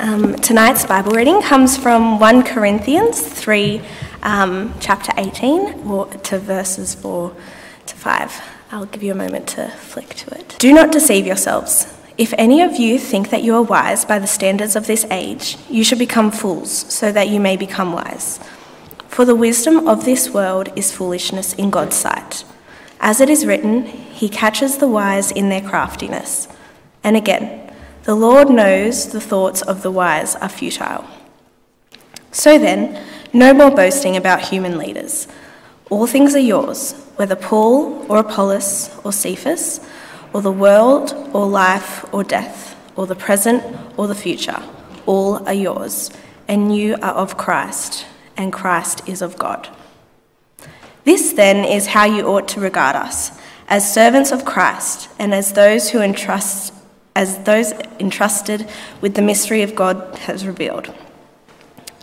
Um, tonight's Bible reading comes from 1 Corinthians 3, um, chapter 18, or to verses 4 to 5. I'll give you a moment to flick to it. Do not deceive yourselves. If any of you think that you are wise by the standards of this age, you should become fools, so that you may become wise. For the wisdom of this world is foolishness in God's sight. As it is written, He catches the wise in their craftiness. And again, the Lord knows the thoughts of the wise are futile. So then, no more boasting about human leaders. All things are yours, whether Paul or Apollos or Cephas, or the world or life or death, or the present or the future. All are yours, and you are of Christ, and Christ is of God. This then is how you ought to regard us as servants of Christ and as those who entrust as those entrusted with the mystery of God has revealed.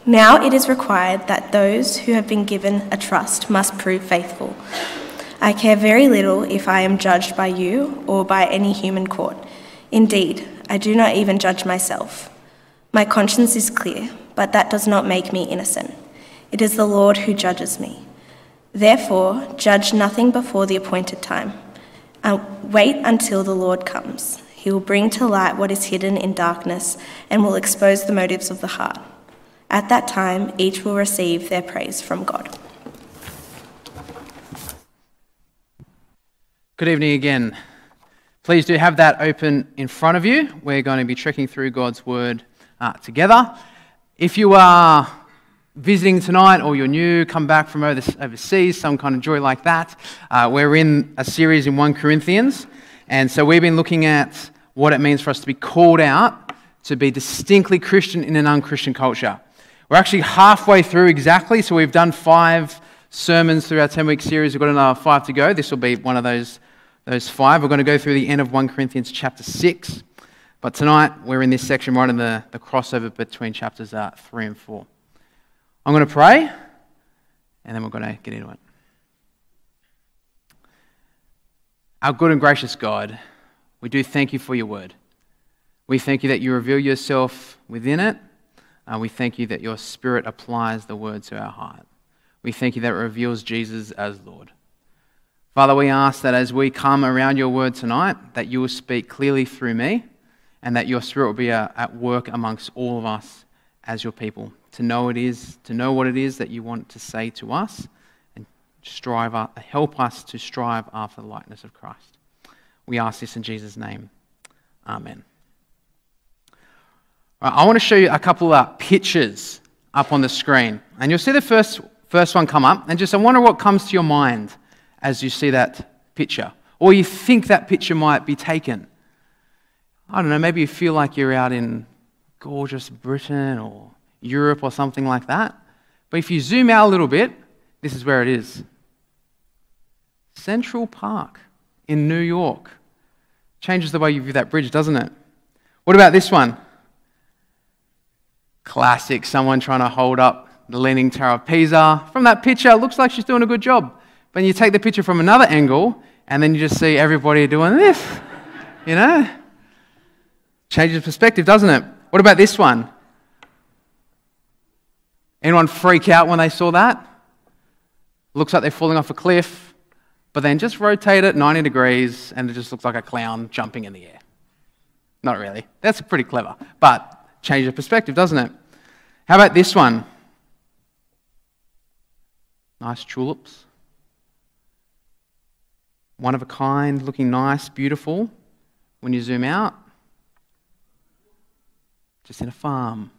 Now it is required that those who have been given a trust must prove faithful. I care very little if I am judged by you or by any human court. Indeed, I do not even judge myself. My conscience is clear, but that does not make me innocent. It is the Lord who judges me. Therefore, judge nothing before the appointed time. Uh, wait until the Lord comes. He will bring to light what is hidden in darkness and will expose the motives of the heart. At that time, each will receive their praise from God. Good evening again. Please do have that open in front of you. We're going to be trekking through God's Word uh, together. If you are visiting tonight or you're new, come back from overseas, some kind of joy like that, uh, we're in a series in 1 Corinthians. And so we've been looking at what it means for us to be called out to be distinctly Christian in an unchristian culture. We're actually halfway through exactly, so we've done five sermons through our 10 week series. We've got another five to go. This will be one of those, those five. We're going to go through the end of 1 Corinthians chapter 6. But tonight, we're in this section right in the, the crossover between chapters uh, 3 and 4. I'm going to pray, and then we're going to get into it. Our good and gracious God, we do thank you for your word. We thank you that you reveal yourself within it. Uh, we thank you that your spirit applies the word to our heart. We thank you that it reveals Jesus as Lord. Father, we ask that as we come around your word tonight, that you will speak clearly through me and that your spirit will be uh, at work amongst all of us as your people to know it is to know what it is that you want to say to us and strive help us to strive after the likeness of Christ. We ask this in Jesus' name. Amen. Right, I want to show you a couple of pictures up on the screen. And you'll see the first, first one come up. And just I wonder what comes to your mind as you see that picture. Or you think that picture might be taken. I don't know, maybe you feel like you're out in gorgeous Britain or Europe or something like that. But if you zoom out a little bit, this is where it is Central Park in New York. Changes the way you view that bridge, doesn't it? What about this one? Classic, someone trying to hold up the Leaning Tower of Pisa. From that picture, it looks like she's doing a good job. But you take the picture from another angle, and then you just see everybody doing this. You know? Changes perspective, doesn't it? What about this one? Anyone freak out when they saw that? Looks like they're falling off a cliff but then just rotate it 90 degrees and it just looks like a clown jumping in the air. Not really. That's pretty clever, but change of perspective, doesn't it? How about this one? Nice tulips. One of a kind, looking nice, beautiful. When you zoom out, just in a farm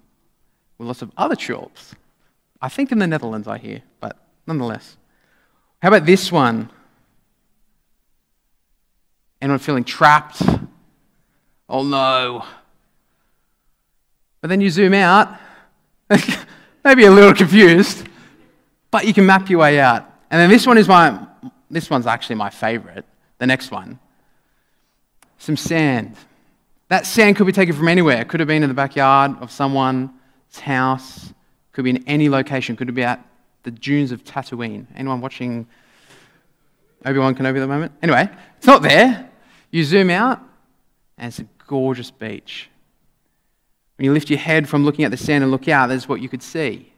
with lots of other tulips. I think in the Netherlands, I hear, but nonetheless. How about this one? Anyone feeling trapped? Oh no. But then you zoom out, maybe a little confused, but you can map your way out. And then this one is my, this one's actually my favorite, the next one. Some sand. That sand could be taken from anywhere. It could have been in the backyard of someone's house, could be in any location, could be at the dunes of Tatooine. Anyone watching Obi-Wan Kenobi at the moment? Anyway, it's not there. You zoom out, and it's a gorgeous beach. When you lift your head from looking at the sand and look out, there's what you could see.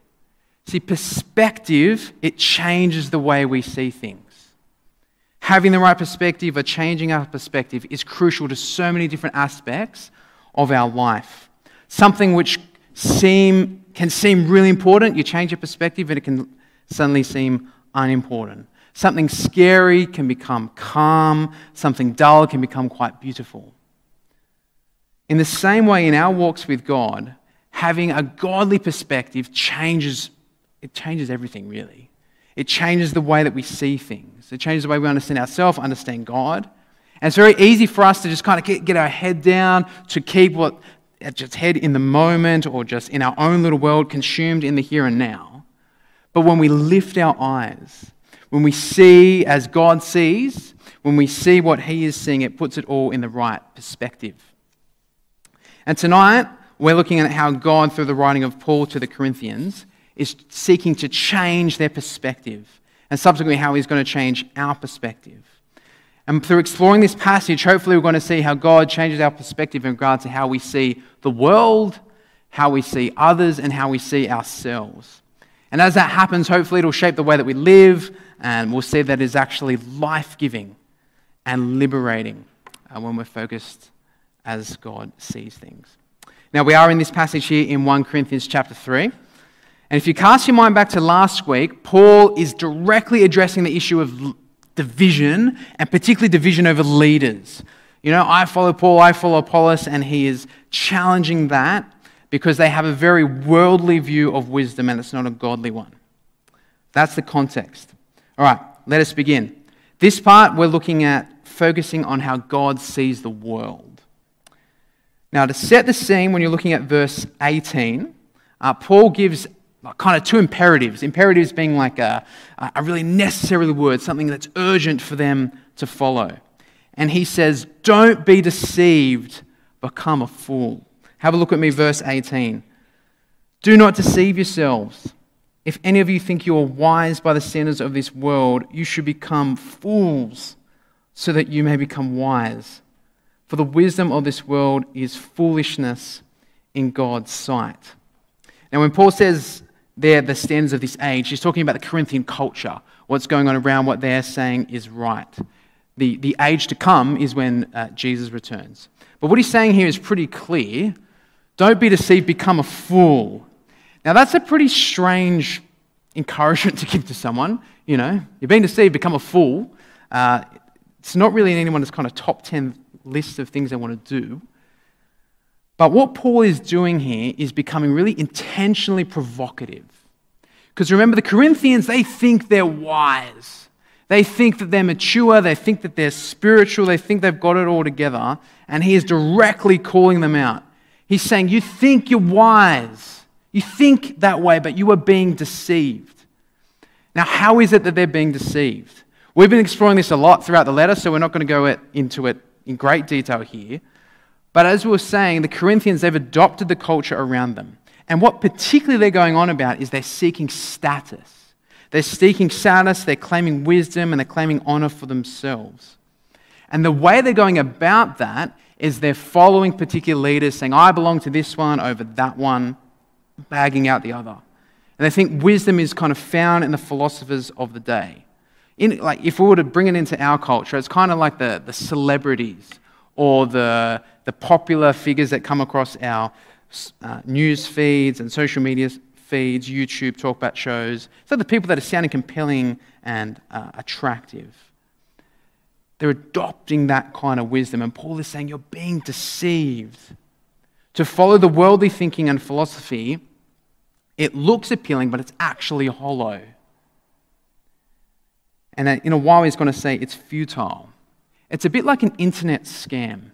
See, perspective, it changes the way we see things. Having the right perspective or changing our perspective is crucial to so many different aspects of our life. Something which seem, can seem really important, you change your perspective and it can suddenly seem unimportant. Something scary can become calm, something dull can become quite beautiful. In the same way, in our walks with God, having a godly perspective changes, it changes everything, really. It changes the way that we see things. It changes the way we understand ourselves, understand God. And it's very easy for us to just kind of get, our head down, to keep what just head in the moment or just in our own little world, consumed in the here and now. But when we lift our eyes, when we see as God sees, when we see what He is seeing, it puts it all in the right perspective. And tonight, we're looking at how God, through the writing of Paul to the Corinthians, is seeking to change their perspective, and subsequently, how He's going to change our perspective. And through exploring this passage, hopefully, we're going to see how God changes our perspective in regard to how we see the world, how we see others, and how we see ourselves. And as that happens, hopefully, it'll shape the way that we live, and we'll see that it's actually life giving and liberating uh, when we're focused as God sees things. Now, we are in this passage here in 1 Corinthians chapter 3. And if you cast your mind back to last week, Paul is directly addressing the issue of division, and particularly division over leaders. You know, I follow Paul, I follow Apollos, and he is challenging that because they have a very worldly view of wisdom and it's not a godly one. That's the context. All right, let us begin. This part we're looking at focusing on how God sees the world. Now, to set the scene, when you're looking at verse 18, uh, Paul gives kind of two imperatives. Imperatives being like a, a really necessary word, something that's urgent for them to follow. And he says, Don't be deceived, become a fool. Have a look at me, verse 18. Do not deceive yourselves. If any of you think you are wise by the standards of this world, you should become fools so that you may become wise. For the wisdom of this world is foolishness in God's sight. Now, when Paul says there the standards of this age, he's talking about the Corinthian culture, what's going on around what they're saying is right. The, the age to come is when uh, Jesus returns. But what he's saying here is pretty clear. Don't be deceived, become a fool. Now, that's a pretty strange encouragement to give to someone. You know, you've been deceived, become a fool. Uh, it's not really in anyone's kind of top 10 list of things they want to do. But what Paul is doing here is becoming really intentionally provocative. Because remember, the Corinthians, they think they're wise. They think that they're mature. They think that they're spiritual. They think they've got it all together. And he is directly calling them out. He's saying, You think you're wise. You think that way, but you are being deceived. Now, how is it that they're being deceived? We've been exploring this a lot throughout the letter, so we're not going to go into it in great detail here. But as we were saying, the Corinthians, they've adopted the culture around them. And what particularly they're going on about is they're seeking status. They're seeking status, they're claiming wisdom, and they're claiming honor for themselves. And the way they're going about that is they're following particular leaders, saying, I belong to this one over that one, bagging out the other. And they think wisdom is kind of found in the philosophers of the day in, like if we were to bring it into our culture, it's kind of like the, the celebrities or the, the popular figures that come across our uh, news feeds and social media feeds, YouTube talkback shows. So the people that are sounding compelling and uh, attractive. They're adopting that kind of wisdom. And Paul is saying you're being deceived. To follow the worldly thinking and philosophy, it looks appealing, but it's actually hollow. And in a while, he's going to say it's futile. It's a bit like an internet scam.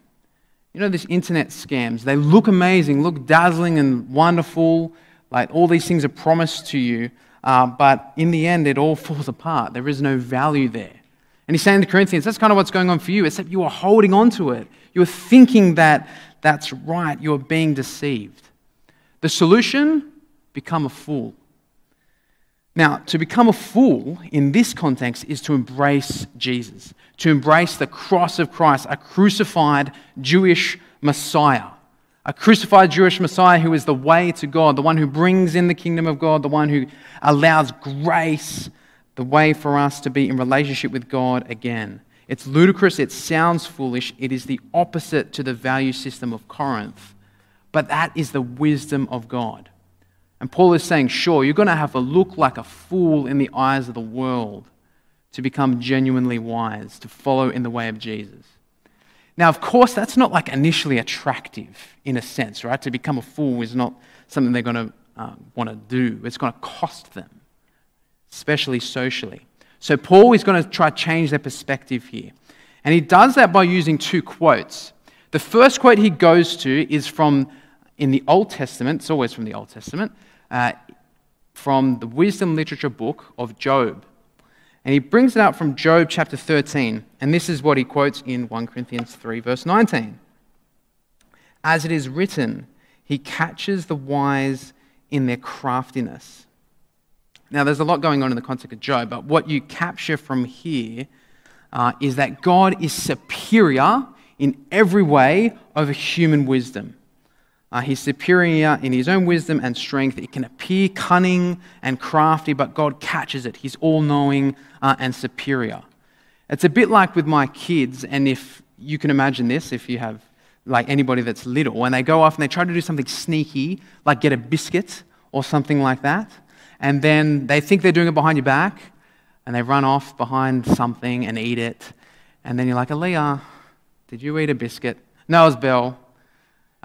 You know, these internet scams, they look amazing, look dazzling and wonderful. Like all these things are promised to you, uh, but in the end, it all falls apart. There is no value there. And he's saying to Corinthians, that's kind of what's going on for you, except you are holding on to it. You're thinking that that's right. You're being deceived. The solution? Become a fool. Now, to become a fool in this context is to embrace Jesus, to embrace the cross of Christ, a crucified Jewish Messiah, a crucified Jewish Messiah who is the way to God, the one who brings in the kingdom of God, the one who allows grace, the way for us to be in relationship with God again. It's ludicrous, it sounds foolish, it is the opposite to the value system of Corinth, but that is the wisdom of God. And Paul is saying, sure, you're going to have to look like a fool in the eyes of the world to become genuinely wise, to follow in the way of Jesus. Now, of course, that's not like initially attractive in a sense, right? To become a fool is not something they're going to uh, want to do, it's going to cost them, especially socially. So, Paul is going to try to change their perspective here. And he does that by using two quotes. The first quote he goes to is from in the Old Testament, it's always from the Old Testament, uh, from the wisdom literature book of Job. And he brings it up from Job chapter 13. And this is what he quotes in 1 Corinthians 3, verse 19. As it is written, he catches the wise in their craftiness. Now, there's a lot going on in the context of Job, but what you capture from here uh, is that God is superior in every way over human wisdom. Uh, he's superior in his own wisdom and strength. It can appear cunning and crafty, but God catches it. He's all knowing uh, and superior. It's a bit like with my kids, and if you can imagine this, if you have like anybody that's little, and they go off and they try to do something sneaky, like get a biscuit or something like that, and then they think they're doing it behind your back, and they run off behind something and eat it, and then you're like, Aaliyah, did you eat a biscuit? No, it was Belle.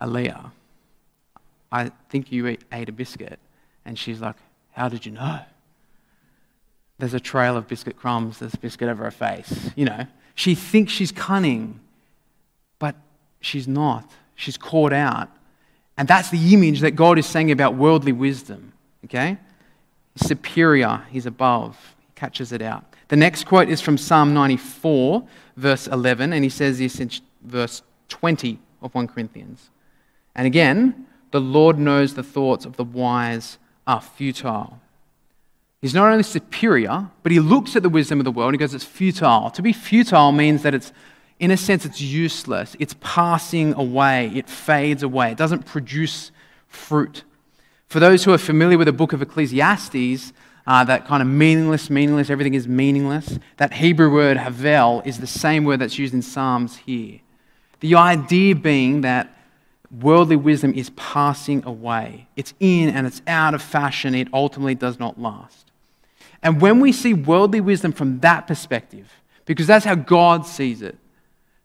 Aaliyah, I think you ate a biscuit. And she's like, How did you know? There's a trail of biscuit crumbs, there's biscuit over her face. You know, she thinks she's cunning, but she's not. She's caught out. And that's the image that God is saying about worldly wisdom. Okay? He's superior, he's above. He catches it out. The next quote is from Psalm 94, verse 11, and he says this in verse 20 of 1 Corinthians. And again, the Lord knows the thoughts of the wise are futile. He's not only superior, but he looks at the wisdom of the world and he goes, It's futile. To be futile means that it's, in a sense, it's useless. It's passing away. It fades away. It doesn't produce fruit. For those who are familiar with the book of Ecclesiastes, uh, that kind of meaningless, meaningless, everything is meaningless, that Hebrew word havel is the same word that's used in Psalms here. The idea being that worldly wisdom is passing away. It's in and it's out of fashion. It ultimately does not last. And when we see worldly wisdom from that perspective, because that's how God sees it,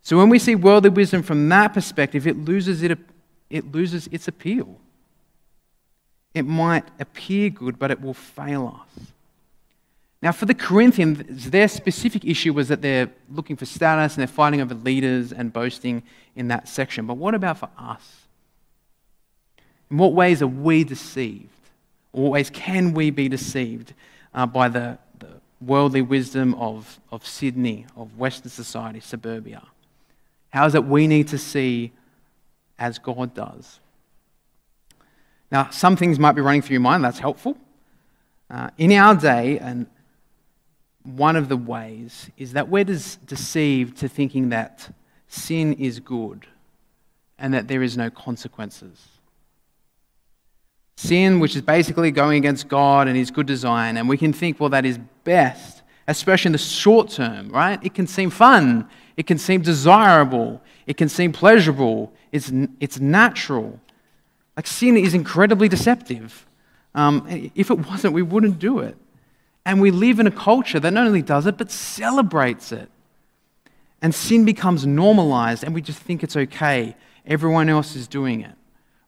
so when we see worldly wisdom from that perspective, it loses, it, it loses its appeal. It might appear good, but it will fail us. Now, for the Corinthians, their specific issue was that they're looking for status and they're fighting over leaders and boasting in that section. But what about for us? In what ways are we deceived? Or what ways can we be deceived uh, by the, the worldly wisdom of, of Sydney, of Western society, suburbia? How is it we need to see as God does? Now, some things might be running through your mind, that's helpful. Uh, in our day, and one of the ways is that we're deceived to thinking that sin is good and that there is no consequences. Sin, which is basically going against God and His good design, and we can think, well, that is best, especially in the short term, right? It can seem fun, it can seem desirable, it can seem pleasurable, it's, it's natural. Like sin is incredibly deceptive. Um, if it wasn't, we wouldn't do it. And we live in a culture that not only does it, but celebrates it. And sin becomes normalized, and we just think it's okay. Everyone else is doing it.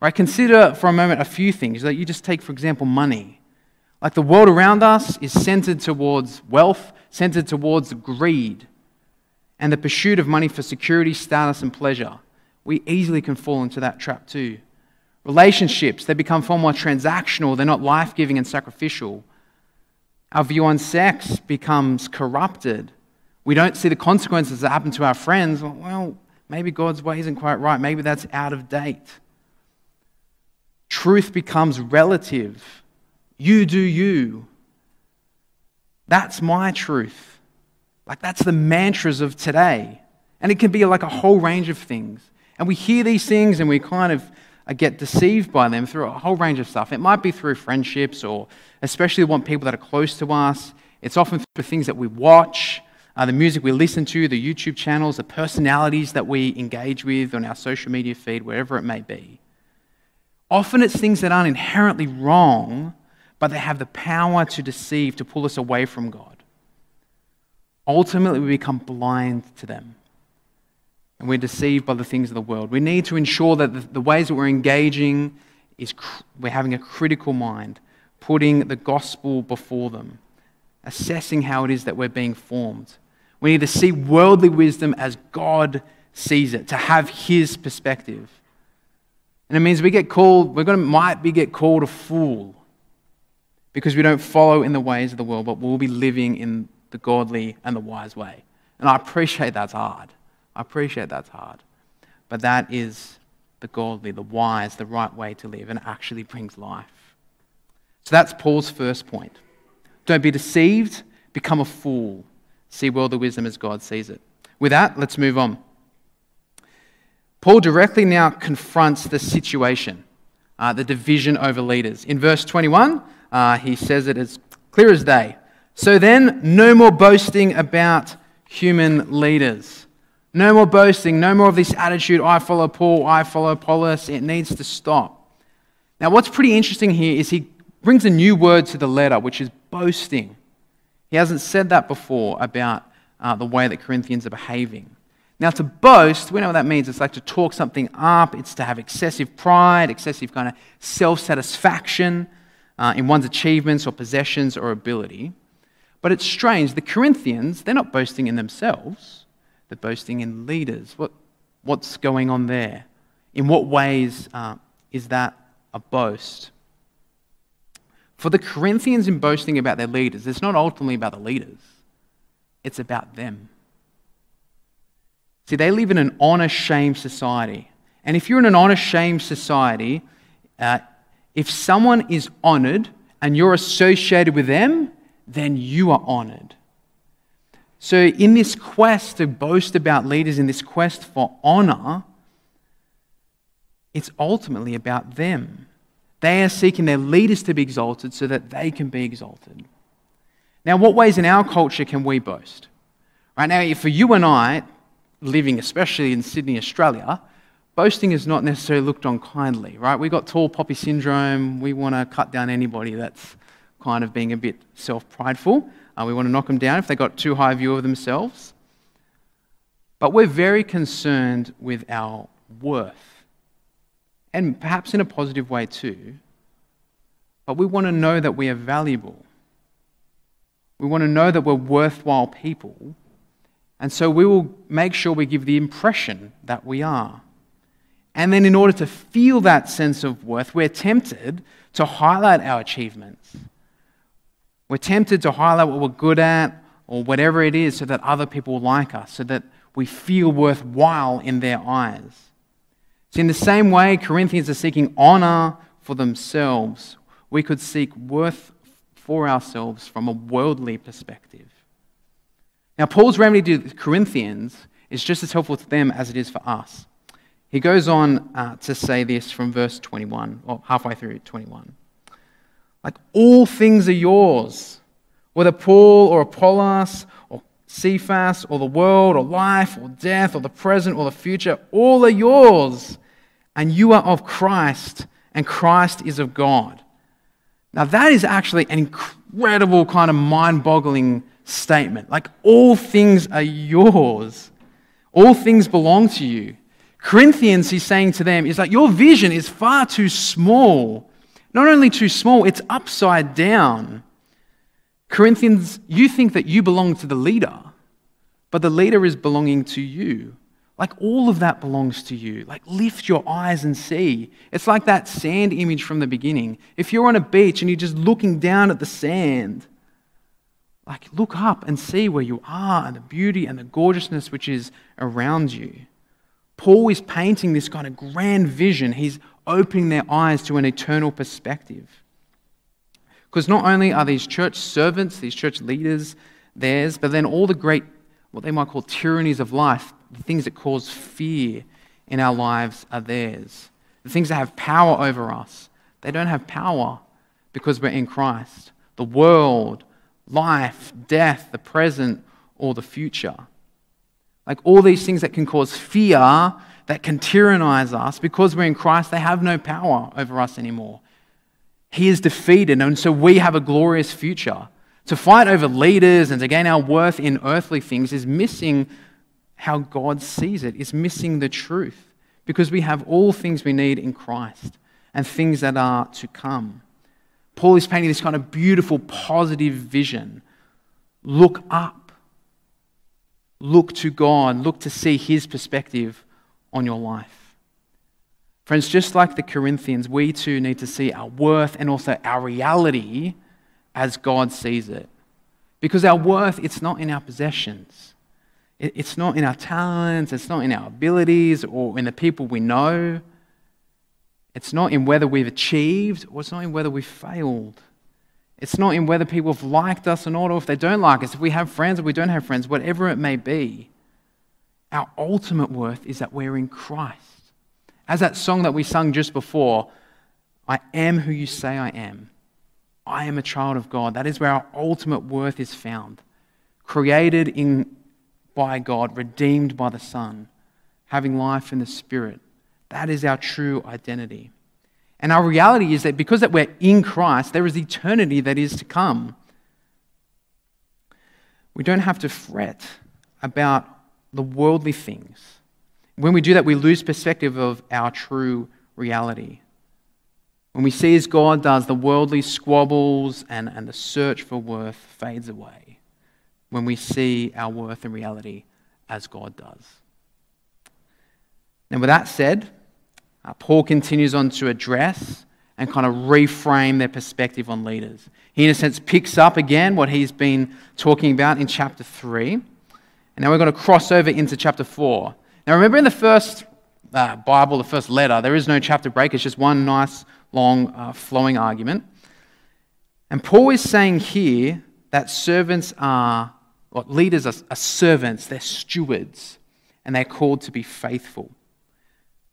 Right? Consider for a moment a few things that you just take, for example, money. Like the world around us is centered towards wealth, centered towards greed, and the pursuit of money for security, status, and pleasure. We easily can fall into that trap too. Relationships, they become far more transactional, they're not life giving and sacrificial. Our view on sex becomes corrupted. We don't see the consequences that happen to our friends. Well, maybe God's way isn't quite right. Maybe that's out of date. Truth becomes relative. You do you. That's my truth. Like, that's the mantras of today. And it can be like a whole range of things. And we hear these things and we kind of I get deceived by them through a whole range of stuff. It might be through friendships, or especially want people that are close to us. It's often through things that we watch, uh, the music we listen to, the YouTube channels, the personalities that we engage with on our social media feed, wherever it may be. Often it's things that aren't inherently wrong, but they have the power to deceive, to pull us away from God. Ultimately, we become blind to them and we're deceived by the things of the world. We need to ensure that the, the ways that we're engaging is cr- we're having a critical mind, putting the gospel before them, assessing how it is that we're being formed. We need to see worldly wisdom as God sees it, to have His perspective. And it means we get called, we're going to might be get called a fool because we don't follow in the ways of the world, but we'll be living in the godly and the wise way. And I appreciate that's hard. I appreciate that's hard. But that is the godly, the wise, the right way to live, and actually brings life. So that's Paul's first point. Don't be deceived, become a fool. See well the wisdom as God sees it. With that, let's move on. Paul directly now confronts the situation, uh, the division over leaders. In verse 21, uh, he says it as clear as day. So then, no more boasting about human leaders. No more boasting, no more of this attitude, I follow Paul, I follow Apollos. It needs to stop. Now, what's pretty interesting here is he brings a new word to the letter, which is boasting. He hasn't said that before about uh, the way that Corinthians are behaving. Now, to boast, we know what that means. It's like to talk something up, it's to have excessive pride, excessive kind of self satisfaction uh, in one's achievements or possessions or ability. But it's strange. The Corinthians, they're not boasting in themselves the boasting in leaders. What, what's going on there? In what ways uh, is that a boast? For the Corinthians, in boasting about their leaders, it's not ultimately about the leaders, it's about them. See, they live in an honor shame society. And if you're in an honor shame society, uh, if someone is honored and you're associated with them, then you are honored. So, in this quest to boast about leaders, in this quest for honor, it's ultimately about them. They are seeking their leaders to be exalted so that they can be exalted. Now, what ways in our culture can we boast? Right now, for you and I, living especially in Sydney, Australia, boasting is not necessarily looked on kindly, right? We've got tall poppy syndrome. We want to cut down anybody that's kind of being a bit self prideful. Uh, we want to knock them down if they've got too high a view of themselves. But we're very concerned with our worth, and perhaps in a positive way too. But we want to know that we are valuable. We want to know that we're worthwhile people. And so we will make sure we give the impression that we are. And then, in order to feel that sense of worth, we're tempted to highlight our achievements we're tempted to highlight what we're good at or whatever it is so that other people like us, so that we feel worthwhile in their eyes. So, in the same way, Corinthians are seeking honor for themselves. We could seek worth for ourselves from a worldly perspective. Now, Paul's remedy to the Corinthians is just as helpful to them as it is for us. He goes on uh, to say this from verse 21, or halfway through 21. Like all things are yours. Whether Paul or Apollos or Cephas or the world or life or death or the present or the future, all are yours. And you are of Christ, and Christ is of God. Now, that is actually an incredible, kind of mind boggling statement. Like, all things are yours, all things belong to you. Corinthians, he's saying to them, is like, your vision is far too small not only too small, it's upside down. Corinthians, you think that you belong to the leader, but the leader is belonging to you. Like all of that belongs to you. Like lift your eyes and see. It's like that sand image from the beginning. If you're on a beach and you're just looking down at the sand, like look up and see where you are and the beauty and the gorgeousness which is around you. Paul is painting this kind of grand vision. He's opening their eyes to an eternal perspective. Because not only are these church servants, these church leaders theirs, but then all the great, what they might call tyrannies of life, the things that cause fear in our lives are theirs. the things that have power over us, they don't have power because we're in Christ. The world, life, death, the present, or the future. Like all these things that can cause fear, that can tyrannize us, because we're in Christ, they have no power over us anymore. He is defeated, and so we have a glorious future. To fight over leaders and to gain our worth in earthly things is missing how God sees it, is missing the truth, because we have all things we need in Christ and things that are to come. Paul is painting this kind of beautiful, positive vision. Look up. Look to God. Look to see His perspective on your life. Friends, just like the Corinthians, we too need to see our worth and also our reality as God sees it. Because our worth, it's not in our possessions. It's not in our talents, it's not in our abilities or in the people we know. It's not in whether we've achieved or it's not in whether we've failed. It's not in whether people have liked us or not, or if they don't like us, if we have friends or we don't have friends, whatever it may be. Our ultimate worth is that we're in Christ. As that song that we sung just before, I am who you say I am. I am a child of God. That is where our ultimate worth is found. Created in, by God, redeemed by the Son, having life in the Spirit. That is our true identity. And our reality is that because that we're in Christ, there is eternity that is to come. We don't have to fret about the worldly things. When we do that, we lose perspective of our true reality. When we see as God does, the worldly squabbles and, and the search for worth fades away. When we see our worth and reality as God does. And with that said, uh, Paul continues on to address and kind of reframe their perspective on leaders. He, in a sense, picks up again what he's been talking about in chapter 3. And now we're going to cross over into chapter 4. Now, remember in the first uh, Bible, the first letter, there is no chapter break, it's just one nice, long, uh, flowing argument. And Paul is saying here that servants are, or leaders are, are servants, they're stewards, and they're called to be faithful.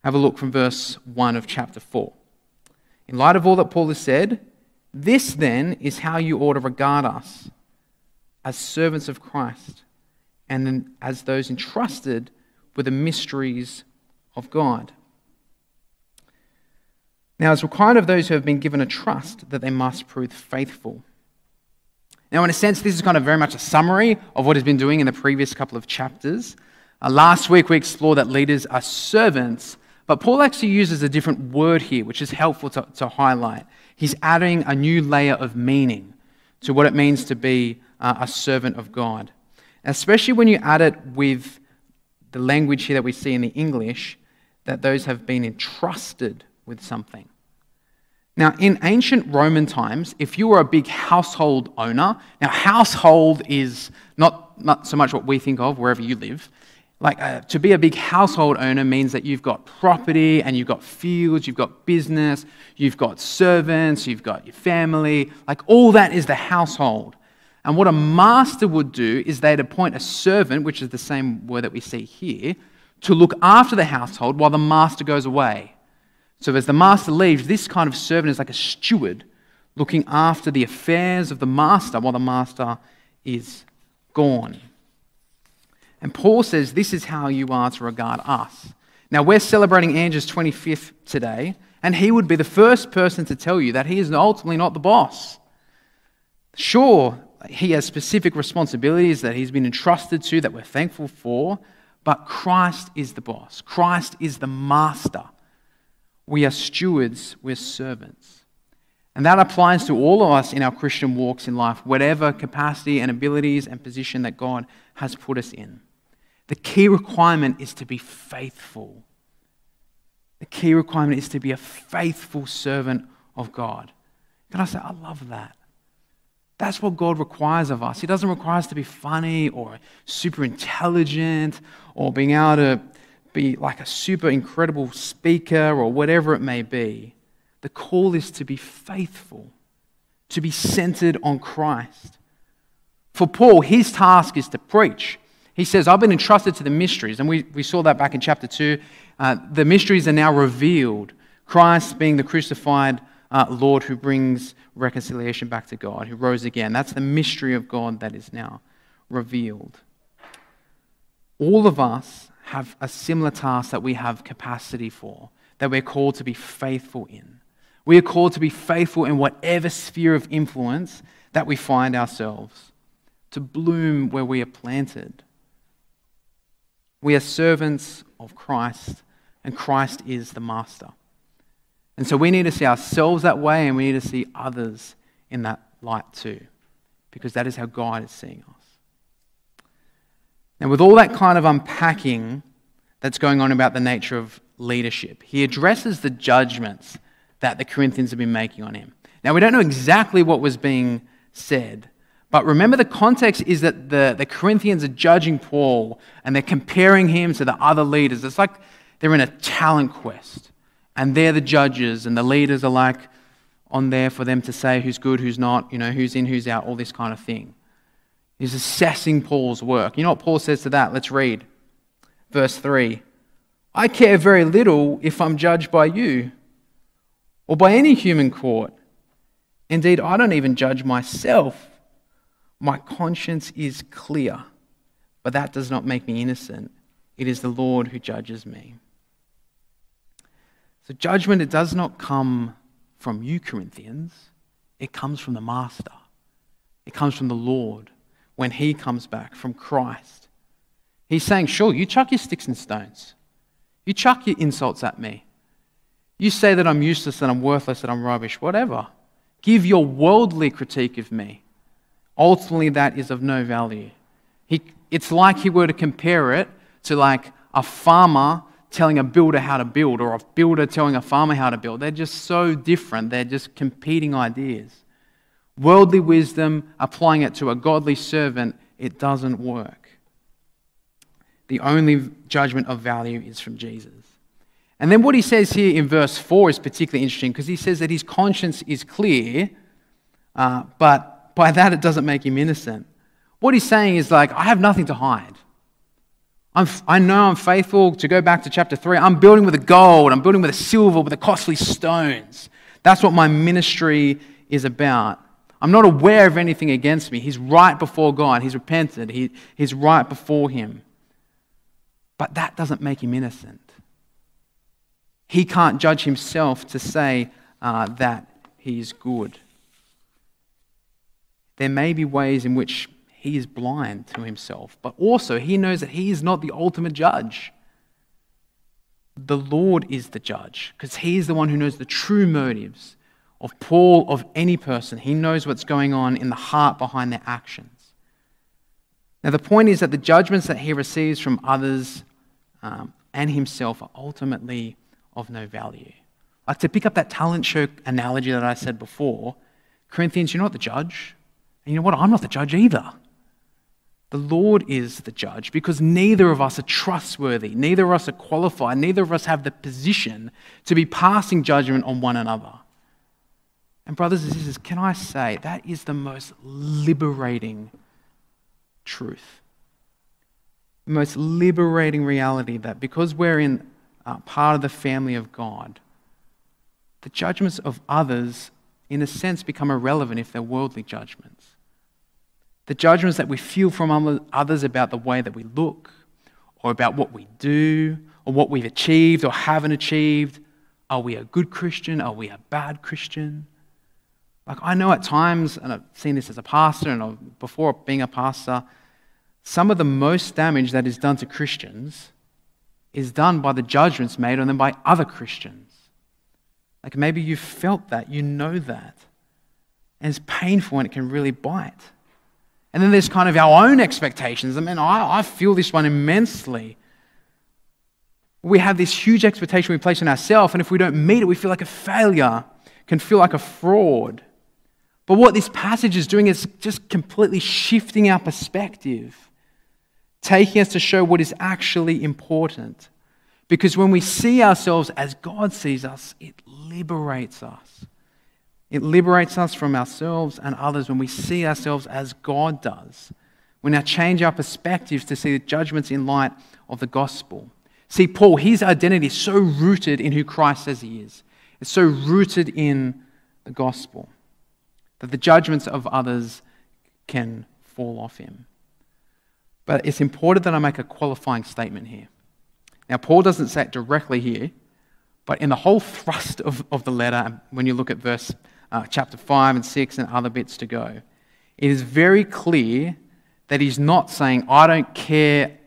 Have a look from verse 1 of chapter 4. In light of all that Paul has said, this then is how you ought to regard us as servants of Christ and then as those entrusted with the mysteries of God. Now, it's required of those who have been given a trust that they must prove faithful. Now, in a sense, this is kind of very much a summary of what he's been doing in the previous couple of chapters. Uh, last week, we explored that leaders are servants but Paul actually uses a different word here, which is helpful to, to highlight. He's adding a new layer of meaning to what it means to be uh, a servant of God. Especially when you add it with the language here that we see in the English, that those have been entrusted with something. Now, in ancient Roman times, if you were a big household owner, now household is not, not so much what we think of wherever you live, like uh, to be a big household owner means that you've got property and you've got fields, you've got business, you've got servants, you've got your family. Like all that is the household. And what a master would do is they'd appoint a servant, which is the same word that we see here, to look after the household while the master goes away. So as the master leaves, this kind of servant is like a steward looking after the affairs of the master while the master is gone. And Paul says this is how you are to regard us. Now, we're celebrating Andrew's 25th today, and he would be the first person to tell you that he is ultimately not the boss. Sure, he has specific responsibilities that he's been entrusted to that we're thankful for, but Christ is the boss. Christ is the master. We are stewards, we're servants. And that applies to all of us in our Christian walks in life, whatever capacity and abilities and position that God has put us in. The key requirement is to be faithful. The key requirement is to be a faithful servant of God. Can I say, I love that? That's what God requires of us. He doesn't require us to be funny or super intelligent or being able to be like a super incredible speaker or whatever it may be. The call is to be faithful, to be centered on Christ. For Paul, his task is to preach. He says, I've been entrusted to the mysteries. And we, we saw that back in chapter 2. Uh, the mysteries are now revealed. Christ being the crucified uh, Lord who brings reconciliation back to God, who rose again. That's the mystery of God that is now revealed. All of us have a similar task that we have capacity for, that we're called to be faithful in. We are called to be faithful in whatever sphere of influence that we find ourselves, to bloom where we are planted. We are servants of Christ, and Christ is the master. And so we need to see ourselves that way, and we need to see others in that light too, because that is how God is seeing us. And with all that kind of unpacking that's going on about the nature of leadership, he addresses the judgments that the Corinthians have been making on him. Now, we don't know exactly what was being said, but remember the context is that the, the Corinthians are judging Paul and they're comparing him to the other leaders. It's like they're in a talent quest and they're the judges and the leaders are like on there for them to say who's good, who's not, you know, who's in, who's out, all this kind of thing. He's assessing Paul's work. You know what Paul says to that? Let's read. Verse 3 I care very little if I'm judged by you or by any human court. Indeed, I don't even judge myself. My conscience is clear, but that does not make me innocent. It is the Lord who judges me. So, judgment, it does not come from you, Corinthians. It comes from the Master. It comes from the Lord when He comes back, from Christ. He's saying, Sure, you chuck your sticks and stones. You chuck your insults at me. You say that I'm useless, that I'm worthless, that I'm rubbish, whatever. Give your worldly critique of me. Ultimately, that is of no value. He, it's like he were to compare it to like a farmer telling a builder how to build or a builder telling a farmer how to build. They're just so different. They're just competing ideas. Worldly wisdom, applying it to a godly servant, it doesn't work. The only judgment of value is from Jesus. And then what he says here in verse 4 is particularly interesting because he says that his conscience is clear, uh, but by that it doesn't make him innocent. What he's saying is like, I have nothing to hide. I'm, i know I'm faithful. To go back to chapter 3, I'm building with the gold, I'm building with the silver, with the costly stones. That's what my ministry is about. I'm not aware of anything against me. He's right before God. He's repented. He, he's right before Him. But that doesn't make him innocent. He can't judge himself to say uh, that he's good. There may be ways in which he is blind to himself, but also he knows that he is not the ultimate judge. The Lord is the judge because he is the one who knows the true motives of Paul, of any person. He knows what's going on in the heart behind their actions. Now, the point is that the judgments that he receives from others um, and himself are ultimately of no value. Like to pick up that talent show analogy that I said before, Corinthians, you're not the judge. And you know what? I'm not the judge either. The Lord is the judge because neither of us are trustworthy, neither of us are qualified, neither of us have the position to be passing judgment on one another. And, brothers and sisters, can I say that is the most liberating truth? The most liberating reality that because we're in uh, part of the family of God, the judgments of others, in a sense, become irrelevant if they're worldly judgments. The judgments that we feel from others about the way that we look, or about what we do, or what we've achieved or haven't achieved. Are we a good Christian? Are we a bad Christian? Like, I know at times, and I've seen this as a pastor and before being a pastor, some of the most damage that is done to Christians is done by the judgments made on them by other Christians. Like maybe you've felt that, you know that. And it's painful and it can really bite. And then there's kind of our own expectations. I mean, I, I feel this one immensely. We have this huge expectation we place on ourselves, and if we don't meet it, we feel like a failure, can feel like a fraud. But what this passage is doing is just completely shifting our perspective taking us to show what is actually important. Because when we see ourselves as God sees us, it liberates us. It liberates us from ourselves and others when we see ourselves as God does. We now change our perspectives to see the judgments in light of the gospel. See, Paul, his identity is so rooted in who Christ says he is. It's so rooted in the gospel that the judgments of others can fall off him. But it's important that I make a qualifying statement here. Now, Paul doesn't say it directly here, but in the whole thrust of, of the letter, when you look at verse uh, chapter 5 and 6 and other bits to go, it is very clear that he's not saying, I don't care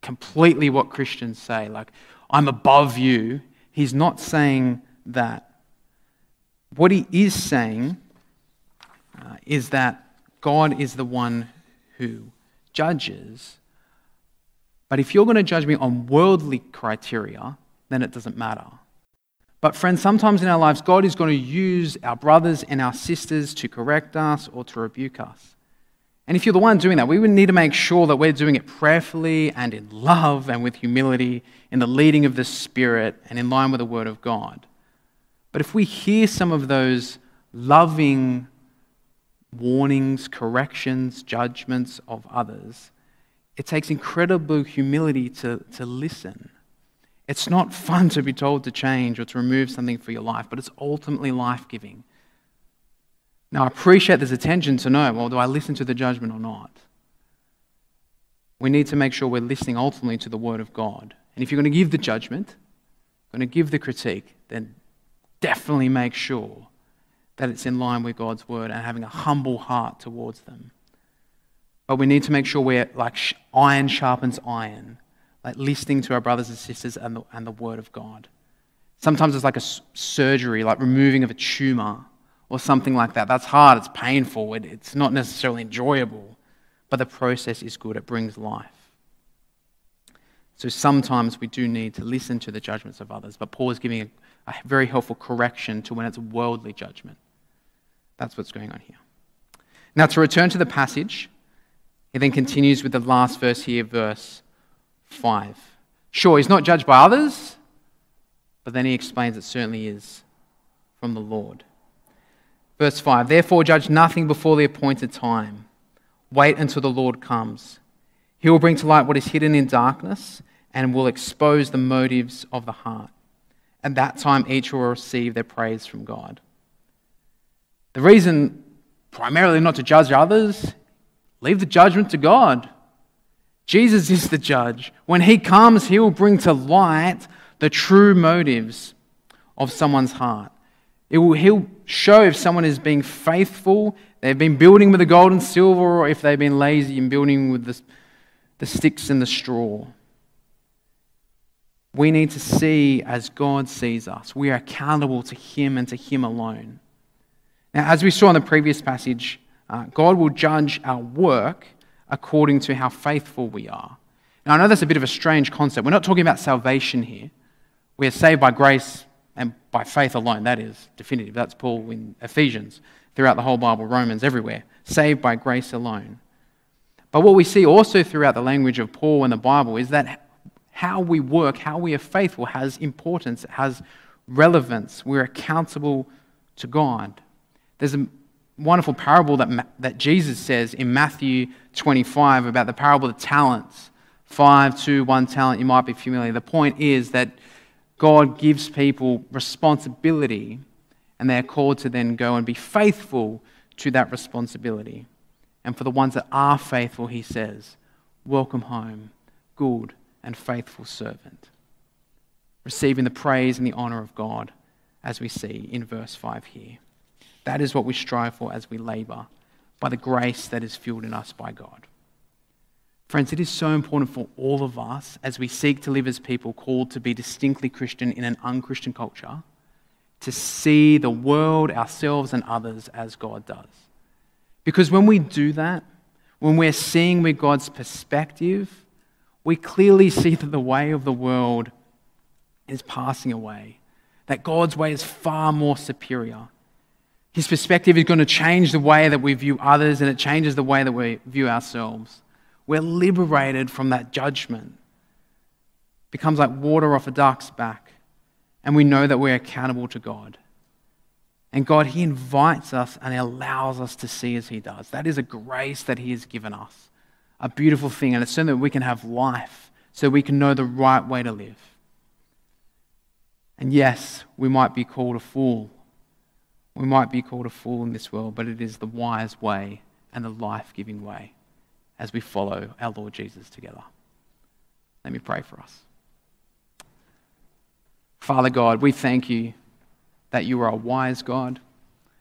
completely what Christians say, like, I'm above you. He's not saying that. What he is saying uh, is that God is the one who judges. But if you're going to judge me on worldly criteria, then it doesn't matter. But, friends, sometimes in our lives, God is going to use our brothers and our sisters to correct us or to rebuke us. And if you're the one doing that, we would need to make sure that we're doing it prayerfully and in love and with humility, in the leading of the Spirit and in line with the Word of God. But if we hear some of those loving warnings, corrections, judgments of others, it takes incredible humility to, to listen. It's not fun to be told to change or to remove something for your life, but it's ultimately life giving. Now, I appreciate there's attention to know well, do I listen to the judgment or not? We need to make sure we're listening ultimately to the Word of God. And if you're going to give the judgment, going to give the critique, then definitely make sure that it's in line with God's Word and having a humble heart towards them. But we need to make sure we're like iron sharpens iron like listening to our brothers and sisters and the, and the Word of God. Sometimes it's like a surgery, like removing of a tumor or something like that. That's hard, it's painful, it, it's not necessarily enjoyable, but the process is good, it brings life. So sometimes we do need to listen to the judgments of others, but Paul is giving a, a very helpful correction to when it's worldly judgment. That's what's going on here. Now, to return to the passage, he then continues with the last verse here, verse 5. Sure, he's not judged by others, but then he explains it certainly is from the Lord. Verse 5 Therefore, judge nothing before the appointed time. Wait until the Lord comes. He will bring to light what is hidden in darkness and will expose the motives of the heart. At that time, each will receive their praise from God. The reason, primarily, not to judge others, leave the judgment to God. Jesus is the judge. When he comes, he will bring to light the true motives of someone's heart. Will, he'll show if someone is being faithful, they've been building with the gold and silver, or if they've been lazy and building with the, the sticks and the straw. We need to see as God sees us. We are accountable to Him and to Him alone. Now, as we saw in the previous passage, uh, God will judge our work according to how faithful we are. Now, I know that's a bit of a strange concept. We're not talking about salvation here. We are saved by grace and by faith alone. That is definitive. That's Paul in Ephesians, throughout the whole Bible, Romans, everywhere. Saved by grace alone. But what we see also throughout the language of Paul in the Bible is that how we work, how we are faithful, has importance, has relevance. We're accountable to God. There's a wonderful parable that, that Jesus says in Matthew 25 about the parable of the talents five, two, one talent. You might be familiar. The point is that God gives people responsibility, and they're called to then go and be faithful to that responsibility. And for the ones that are faithful, he says, Welcome home, good and faithful servant. Receiving the praise and the honor of God, as we see in verse 5 here. That is what we strive for as we labor by the grace that is fueled in us by God. Friends, it is so important for all of us as we seek to live as people called to be distinctly Christian in an unchristian culture to see the world, ourselves, and others as God does. Because when we do that, when we're seeing with God's perspective, we clearly see that the way of the world is passing away, that God's way is far more superior, his perspective is going to change the way that we view others and it changes the way that we view ourselves. We're liberated from that judgment. It becomes like water off a duck's back. And we know that we're accountable to God. And God, He invites us and allows us to see as He does. That is a grace that He has given us. A beautiful thing. And it's so that we can have life, so we can know the right way to live. And yes, we might be called a fool. We might be called a fool in this world, but it is the wise way and the life giving way as we follow our Lord Jesus together. Let me pray for us. Father God, we thank you that you are a wise God.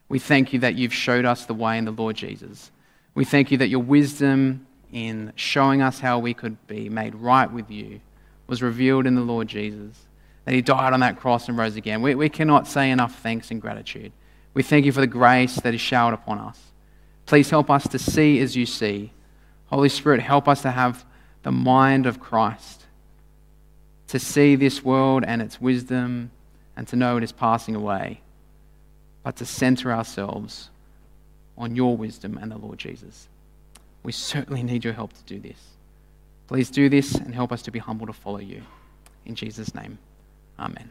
We thank you that you've showed us the way in the Lord Jesus. We thank you that your wisdom in showing us how we could be made right with you was revealed in the Lord Jesus, that he died on that cross and rose again. We, we cannot say enough thanks and gratitude. We thank you for the grace that is showered upon us. Please help us to see as you see. Holy Spirit, help us to have the mind of Christ, to see this world and its wisdom, and to know it is passing away, but to center ourselves on your wisdom and the Lord Jesus. We certainly need your help to do this. Please do this and help us to be humble to follow you. In Jesus' name, amen.